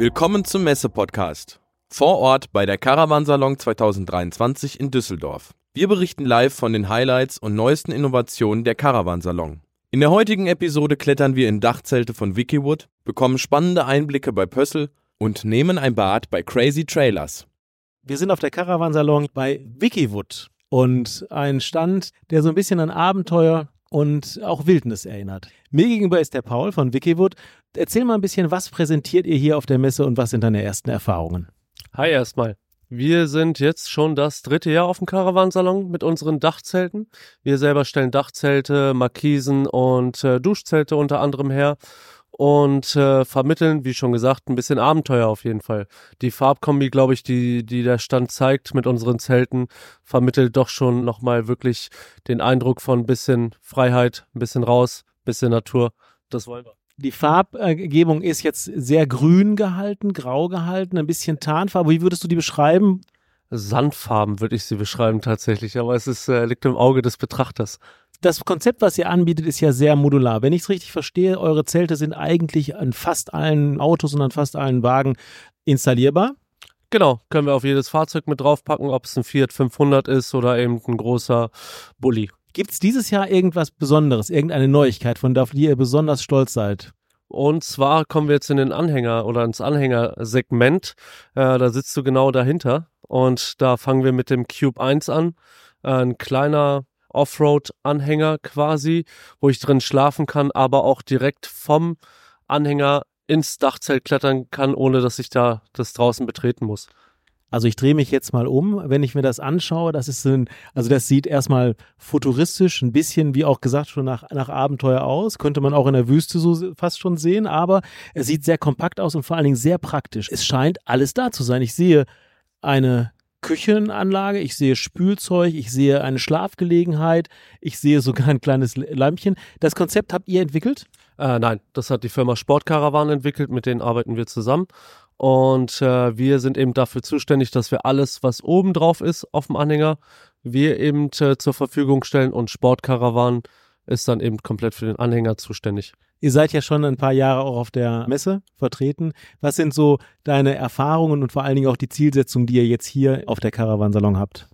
Willkommen zum Messe-Podcast. Vor Ort bei der Caravansalon 2023 in Düsseldorf. Wir berichten live von den Highlights und neuesten Innovationen der Caravansalon. In der heutigen Episode klettern wir in Dachzelte von Wikiwood, bekommen spannende Einblicke bei Pössl und nehmen ein Bad bei Crazy Trailers. Wir sind auf der Caravansalon bei Wikiwood und ein Stand, der so ein bisschen an Abenteuer und auch Wildnis erinnert. Mir gegenüber ist der Paul von Wikiwood. Erzähl mal ein bisschen, was präsentiert ihr hier auf der Messe und was sind deine ersten Erfahrungen? Hi erstmal. Wir sind jetzt schon das dritte Jahr auf dem Caravansalon mit unseren Dachzelten. Wir selber stellen Dachzelte, Markisen und äh, Duschzelte unter anderem her und äh, vermitteln, wie schon gesagt, ein bisschen Abenteuer auf jeden Fall. Die Farbkombi, glaube ich, die, die der Stand zeigt mit unseren Zelten, vermittelt doch schon nochmal wirklich den Eindruck von ein bisschen Freiheit, ein bisschen raus, ein bisschen Natur. Das wollen wir. Die Farbgebung ist jetzt sehr grün gehalten, grau gehalten, ein bisschen Tarnfarbe. Wie würdest du die beschreiben? Sandfarben würde ich sie beschreiben tatsächlich, aber es ist, äh, liegt im Auge des Betrachters das Konzept, was ihr anbietet, ist ja sehr modular. Wenn ich es richtig verstehe, eure Zelte sind eigentlich an fast allen Autos und an fast allen Wagen installierbar. Genau, können wir auf jedes Fahrzeug mit draufpacken, ob es ein Fiat 500 ist oder eben ein großer Bulli. Gibt es dieses Jahr irgendwas Besonderes, irgendeine Neuigkeit, von der ihr besonders stolz seid? Und zwar kommen wir jetzt in den Anhänger oder ins Anhängersegment. Äh, da sitzt du genau dahinter. Und da fangen wir mit dem Cube 1 an. Äh, ein kleiner Offroad-Anhänger quasi, wo ich drin schlafen kann, aber auch direkt vom Anhänger ins Dachzelt klettern kann, ohne dass ich da das draußen betreten muss. Also ich drehe mich jetzt mal um, wenn ich mir das anschaue, das ist ein, also das sieht erstmal futuristisch, ein bisschen, wie auch gesagt, schon nach, nach Abenteuer aus. Könnte man auch in der Wüste so fast schon sehen, aber es sieht sehr kompakt aus und vor allen Dingen sehr praktisch. Es scheint alles da zu sein. Ich sehe eine Küchenanlage, ich sehe Spülzeug, ich sehe eine Schlafgelegenheit, ich sehe sogar ein kleines Lämpchen. Das Konzept habt ihr entwickelt? Äh, nein, das hat die Firma Sportkarawan entwickelt, mit denen arbeiten wir zusammen. Und äh, wir sind eben dafür zuständig, dass wir alles, was oben drauf ist auf dem Anhänger, wir eben äh, zur Verfügung stellen und Sportkarawan ist dann eben komplett für den Anhänger zuständig. Ihr seid ja schon ein paar Jahre auch auf der Messe vertreten. Was sind so deine Erfahrungen und vor allen Dingen auch die Zielsetzungen, die ihr jetzt hier auf der Caravansalon habt?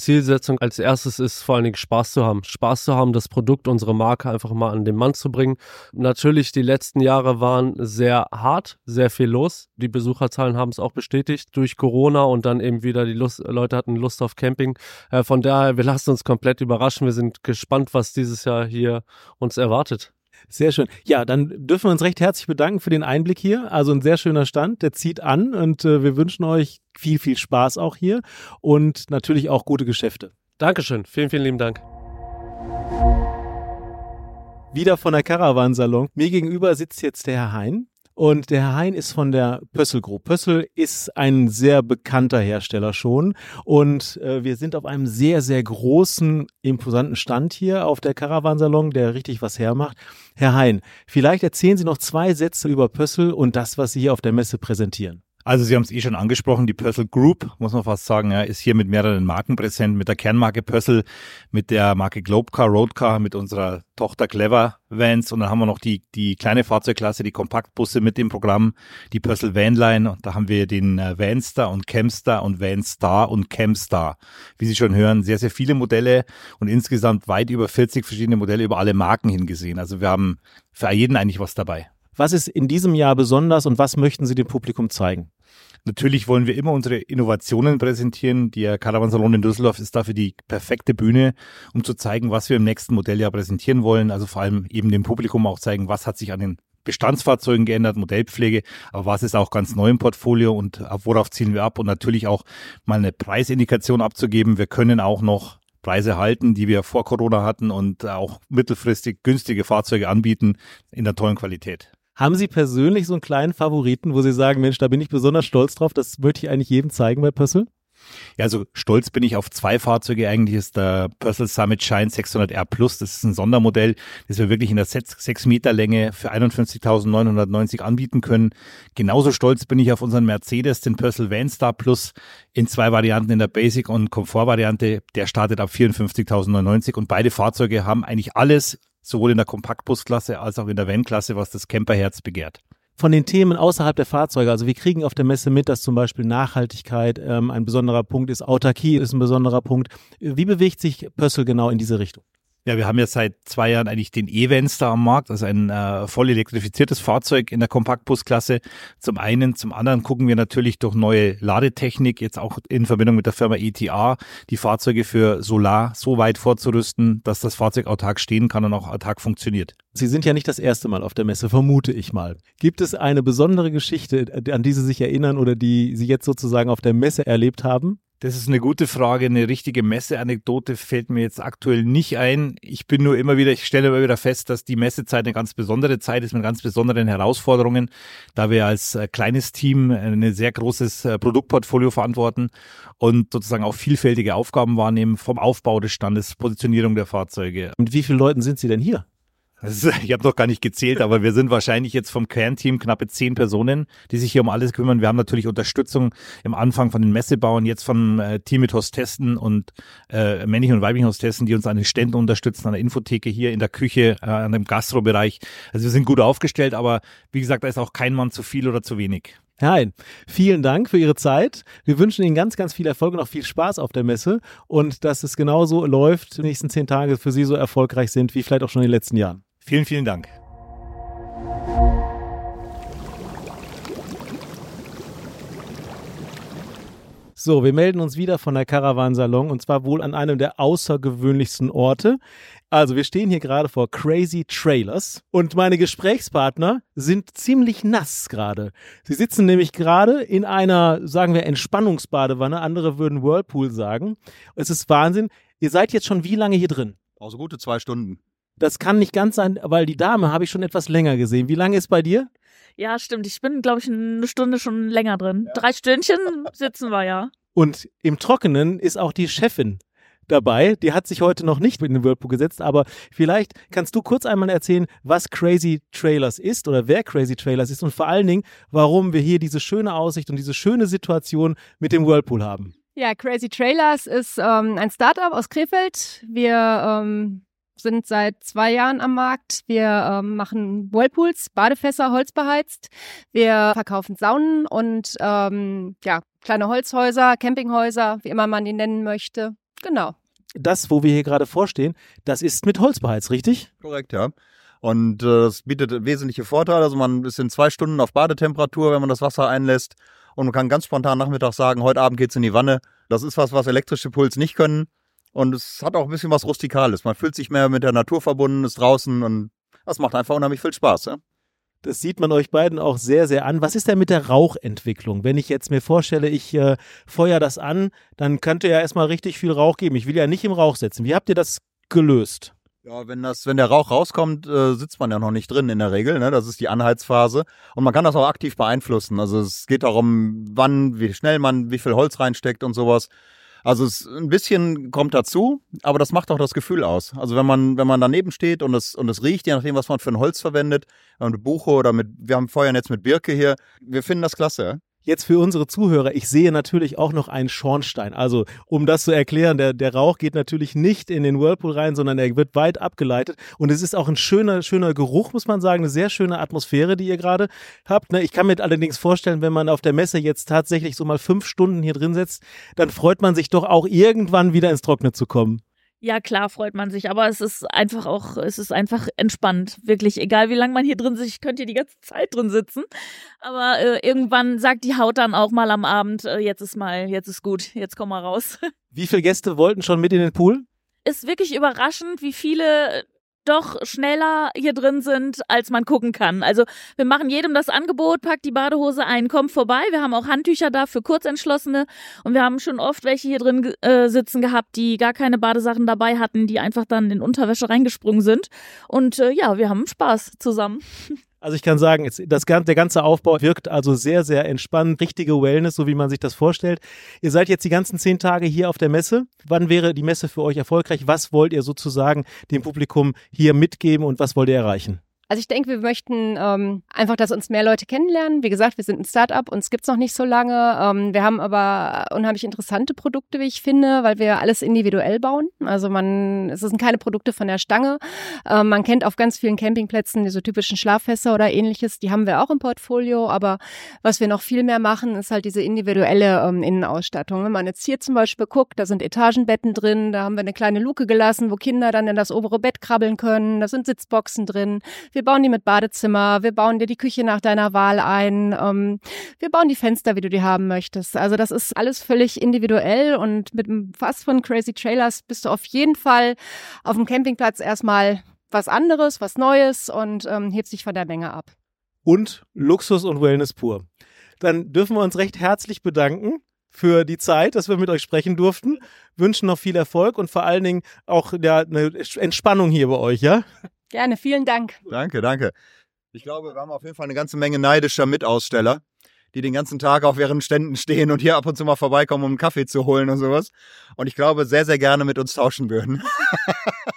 Zielsetzung als erstes ist vor allen Dingen Spaß zu haben. Spaß zu haben, das Produkt, unsere Marke einfach mal an den Mann zu bringen. Natürlich, die letzten Jahre waren sehr hart, sehr viel los. Die Besucherzahlen haben es auch bestätigt durch Corona und dann eben wieder die Lust, Leute hatten Lust auf Camping. Äh, von daher, wir lassen uns komplett überraschen. Wir sind gespannt, was dieses Jahr hier uns erwartet. Sehr schön. Ja, dann dürfen wir uns recht herzlich bedanken für den Einblick hier. Also ein sehr schöner Stand, der zieht an und äh, wir wünschen euch viel, viel Spaß auch hier und natürlich auch gute Geschäfte. Dankeschön. Vielen, vielen lieben Dank. Wieder von der Caravansalon. Mir gegenüber sitzt jetzt der Herr Hein. Und der Herr Hein ist von der Pössl Group. Pössl ist ein sehr bekannter Hersteller schon. Und äh, wir sind auf einem sehr, sehr großen, imposanten Stand hier auf der Caravansalon, der richtig was hermacht. Herr Hein, vielleicht erzählen Sie noch zwei Sätze über Pössl und das, was Sie hier auf der Messe präsentieren. Also Sie haben es eh schon angesprochen, die Pössl Group, muss man fast sagen, ja, ist hier mit mehreren Marken präsent, mit der Kernmarke Pössl, mit der Marke Globecar, Roadcar, mit unserer Tochter Clever Vans und dann haben wir noch die, die kleine Fahrzeugklasse, die Kompaktbusse mit dem Programm, die Pössl Vanline und da haben wir den äh, Vanstar und Camstar und Vanstar und Camstar. Wie Sie schon hören, sehr, sehr viele Modelle und insgesamt weit über 40 verschiedene Modelle über alle Marken hingesehen. Also wir haben für jeden eigentlich was dabei. Was ist in diesem Jahr besonders und was möchten Sie dem Publikum zeigen? Natürlich wollen wir immer unsere Innovationen präsentieren. Der Caravansalon in Düsseldorf ist dafür die perfekte Bühne, um zu zeigen, was wir im nächsten Modelljahr präsentieren wollen. Also vor allem eben dem Publikum auch zeigen, was hat sich an den Bestandsfahrzeugen geändert, Modellpflege, aber was ist auch ganz neu im Portfolio und worauf zielen wir ab und natürlich auch mal eine Preisindikation abzugeben. Wir können auch noch Preise halten, die wir vor Corona hatten und auch mittelfristig günstige Fahrzeuge anbieten in der tollen Qualität. Haben Sie persönlich so einen kleinen Favoriten, wo Sie sagen, Mensch, da bin ich besonders stolz drauf, das möchte ich eigentlich jedem zeigen bei Pössl? Ja, also stolz bin ich auf zwei Fahrzeuge. Eigentlich ist der Pössl Summit Shine 600R Plus. Das ist ein Sondermodell, das wir wirklich in der 6 Meter Länge für 51.990 anbieten können. Genauso stolz bin ich auf unseren Mercedes, den Pössl Vanstar Plus in zwei Varianten in der Basic und Komfort Variante. Der startet ab 54.090 und beide Fahrzeuge haben eigentlich alles sowohl in der Kompaktbusklasse als auch in der Van-Klasse, was das Camperherz begehrt. von den Themen außerhalb der Fahrzeuge. Also wir kriegen auf der Messe mit, dass zum Beispiel Nachhaltigkeit ähm, ein besonderer Punkt ist, Autarkie ist ein besonderer Punkt. Wie bewegt sich Pössl genau in diese Richtung? Ja, wir haben ja seit zwei Jahren eigentlich den E-Vans da am Markt, also ein äh, voll elektrifiziertes Fahrzeug in der Kompaktbusklasse. Zum einen, zum anderen gucken wir natürlich durch neue Ladetechnik, jetzt auch in Verbindung mit der Firma ETA, die Fahrzeuge für Solar so weit vorzurüsten, dass das Fahrzeug autark stehen kann und auch autark funktioniert. Sie sind ja nicht das erste Mal auf der Messe, vermute ich mal. Gibt es eine besondere Geschichte, an die Sie sich erinnern oder die Sie jetzt sozusagen auf der Messe erlebt haben? Das ist eine gute Frage. Eine richtige Messeanekdote fällt mir jetzt aktuell nicht ein. Ich bin nur immer wieder, ich stelle immer wieder fest, dass die Messezeit eine ganz besondere Zeit ist mit ganz besonderen Herausforderungen, da wir als äh, kleines Team ein sehr großes äh, Produktportfolio verantworten und sozusagen auch vielfältige Aufgaben wahrnehmen vom Aufbau des Standes, Positionierung der Fahrzeuge. Mit wie vielen Leuten sind Sie denn hier? Ich habe noch gar nicht gezählt, aber wir sind wahrscheinlich jetzt vom Kernteam knappe zehn Personen, die sich hier um alles kümmern. Wir haben natürlich Unterstützung im Anfang von den Messebauern, jetzt vom äh, Team mit Hostessen und äh, männlichen und weiblichen Hostessen, die uns an den Ständen unterstützen, an der Infotheke hier in der Küche, äh, an dem Gastrobereich. Also wir sind gut aufgestellt, aber wie gesagt, da ist auch kein Mann zu viel oder zu wenig. Nein, vielen Dank für Ihre Zeit. Wir wünschen Ihnen ganz, ganz viel Erfolg und auch viel Spaß auf der Messe und dass es genauso läuft, die nächsten zehn Tage für Sie so erfolgreich sind, wie vielleicht auch schon in den letzten Jahren. Vielen, vielen Dank. So, wir melden uns wieder von der Caravansalon und zwar wohl an einem der außergewöhnlichsten Orte. Also, wir stehen hier gerade vor Crazy Trailers und meine Gesprächspartner sind ziemlich nass gerade. Sie sitzen nämlich gerade in einer, sagen wir, Entspannungsbadewanne. Andere würden Whirlpool sagen. Es ist Wahnsinn. Ihr seid jetzt schon wie lange hier drin? Also gute zwei Stunden. Das kann nicht ganz sein, weil die Dame habe ich schon etwas länger gesehen. Wie lange ist bei dir? Ja, stimmt. Ich bin, glaube ich, eine Stunde schon länger drin. Ja. Drei Stündchen sitzen wir, ja. Und im Trockenen ist auch die Chefin dabei. Die hat sich heute noch nicht in den Whirlpool gesetzt, aber vielleicht kannst du kurz einmal erzählen, was Crazy Trailers ist oder wer Crazy Trailers ist und vor allen Dingen, warum wir hier diese schöne Aussicht und diese schöne Situation mit dem Whirlpool haben. Ja, Crazy Trailers ist ähm, ein Startup aus Krefeld. Wir ähm, sind seit zwei Jahren am Markt. Wir ähm, machen Whirlpools, Badefässer, holzbeheizt. Wir verkaufen Saunen und ähm, ja, kleine Holzhäuser, Campinghäuser, wie immer man die nennen möchte. Genau. Das, wo wir hier gerade vorstehen, das ist mit Holz beheizt, richtig? Korrekt, ja. Und äh, es bietet wesentliche Vorteile. Also man ist in zwei Stunden auf Badetemperatur, wenn man das Wasser einlässt. Und man kann ganz spontan Nachmittag sagen, heute Abend geht's in die Wanne. Das ist was, was elektrische Puls nicht können. Und es hat auch ein bisschen was Rustikales. Man fühlt sich mehr mit der Natur verbunden, ist draußen und das macht einfach unheimlich viel Spaß. Ja? Das sieht man euch beiden auch sehr, sehr an. Was ist denn mit der Rauchentwicklung? Wenn ich jetzt mir vorstelle, ich äh, feuer das an, dann könnte ja erstmal richtig viel Rauch geben. Ich will ja nicht im Rauch sitzen. Wie habt ihr das gelöst? Ja, wenn das, wenn der Rauch rauskommt, äh, sitzt man ja noch nicht drin in der Regel. Ne? Das ist die Anheizphase und man kann das auch aktiv beeinflussen. Also es geht darum, wann, wie schnell man, wie viel Holz reinsteckt und sowas. Also es ein bisschen kommt dazu, aber das macht auch das Gefühl aus. Also wenn man, wenn man daneben steht und es, und es riecht, je nachdem, was man für ein Holz verwendet, mit Buche oder mit, wir haben Feuern jetzt mit Birke hier, wir finden das klasse. Jetzt für unsere Zuhörer, ich sehe natürlich auch noch einen Schornstein. Also, um das zu erklären, der, der Rauch geht natürlich nicht in den Whirlpool rein, sondern er wird weit abgeleitet. Und es ist auch ein schöner, schöner Geruch, muss man sagen, eine sehr schöne Atmosphäre, die ihr gerade habt. Ne? Ich kann mir allerdings vorstellen, wenn man auf der Messe jetzt tatsächlich so mal fünf Stunden hier drin sitzt, dann freut man sich doch auch irgendwann wieder ins Trockene zu kommen. Ja, klar freut man sich, aber es ist einfach auch, es ist einfach entspannt. Wirklich, egal wie lange man hier drin sitzt, ich könnte hier die ganze Zeit drin sitzen. Aber äh, irgendwann sagt die Haut dann auch mal am Abend, äh, jetzt ist mal, jetzt ist gut, jetzt komm mal raus. Wie viele Gäste wollten schon mit in den Pool? Ist wirklich überraschend, wie viele doch schneller hier drin sind, als man gucken kann. Also wir machen jedem das Angebot, packt die Badehose ein, kommt vorbei. Wir haben auch Handtücher da für Kurzentschlossene und wir haben schon oft welche hier drin äh, sitzen gehabt, die gar keine Badesachen dabei hatten, die einfach dann in Unterwäsche reingesprungen sind. Und äh, ja, wir haben Spaß zusammen. Also ich kann sagen, das, der ganze Aufbau wirkt also sehr, sehr entspannt, richtige Wellness, so wie man sich das vorstellt. Ihr seid jetzt die ganzen zehn Tage hier auf der Messe. Wann wäre die Messe für euch erfolgreich? Was wollt ihr sozusagen dem Publikum hier mitgeben und was wollt ihr erreichen? Also ich denke, wir möchten ähm, einfach, dass uns mehr Leute kennenlernen. Wie gesagt, wir sind ein Startup, uns gibt's noch nicht so lange. Ähm, wir haben aber unheimlich interessante Produkte, wie ich finde, weil wir alles individuell bauen. Also man, es sind keine Produkte von der Stange. Ähm, man kennt auf ganz vielen Campingplätzen diese typischen Schlaffässer oder ähnliches. Die haben wir auch im Portfolio. Aber was wir noch viel mehr machen, ist halt diese individuelle ähm, Innenausstattung. Wenn man jetzt hier zum Beispiel guckt, da sind Etagenbetten drin, da haben wir eine kleine Luke gelassen, wo Kinder dann in das obere Bett krabbeln können. Da sind Sitzboxen drin. Wir bauen die mit Badezimmer, wir bauen dir die Küche nach deiner Wahl ein, ähm, wir bauen die Fenster, wie du die haben möchtest. Also das ist alles völlig individuell und mit dem Fass von Crazy Trailers bist du auf jeden Fall auf dem Campingplatz erstmal was anderes, was Neues und ähm, hebst dich von der Menge ab. Und Luxus und Wellness pur. Dann dürfen wir uns recht herzlich bedanken für die Zeit, dass wir mit euch sprechen durften. Wünschen noch viel Erfolg und vor allen Dingen auch ja, eine Entspannung hier bei euch, ja? Gerne, vielen Dank. Danke, danke. Ich glaube, wir haben auf jeden Fall eine ganze Menge neidischer Mitaussteller, die den ganzen Tag auf ihren Ständen stehen und hier ab und zu mal vorbeikommen, um einen Kaffee zu holen und sowas. Und ich glaube, sehr, sehr gerne mit uns tauschen würden.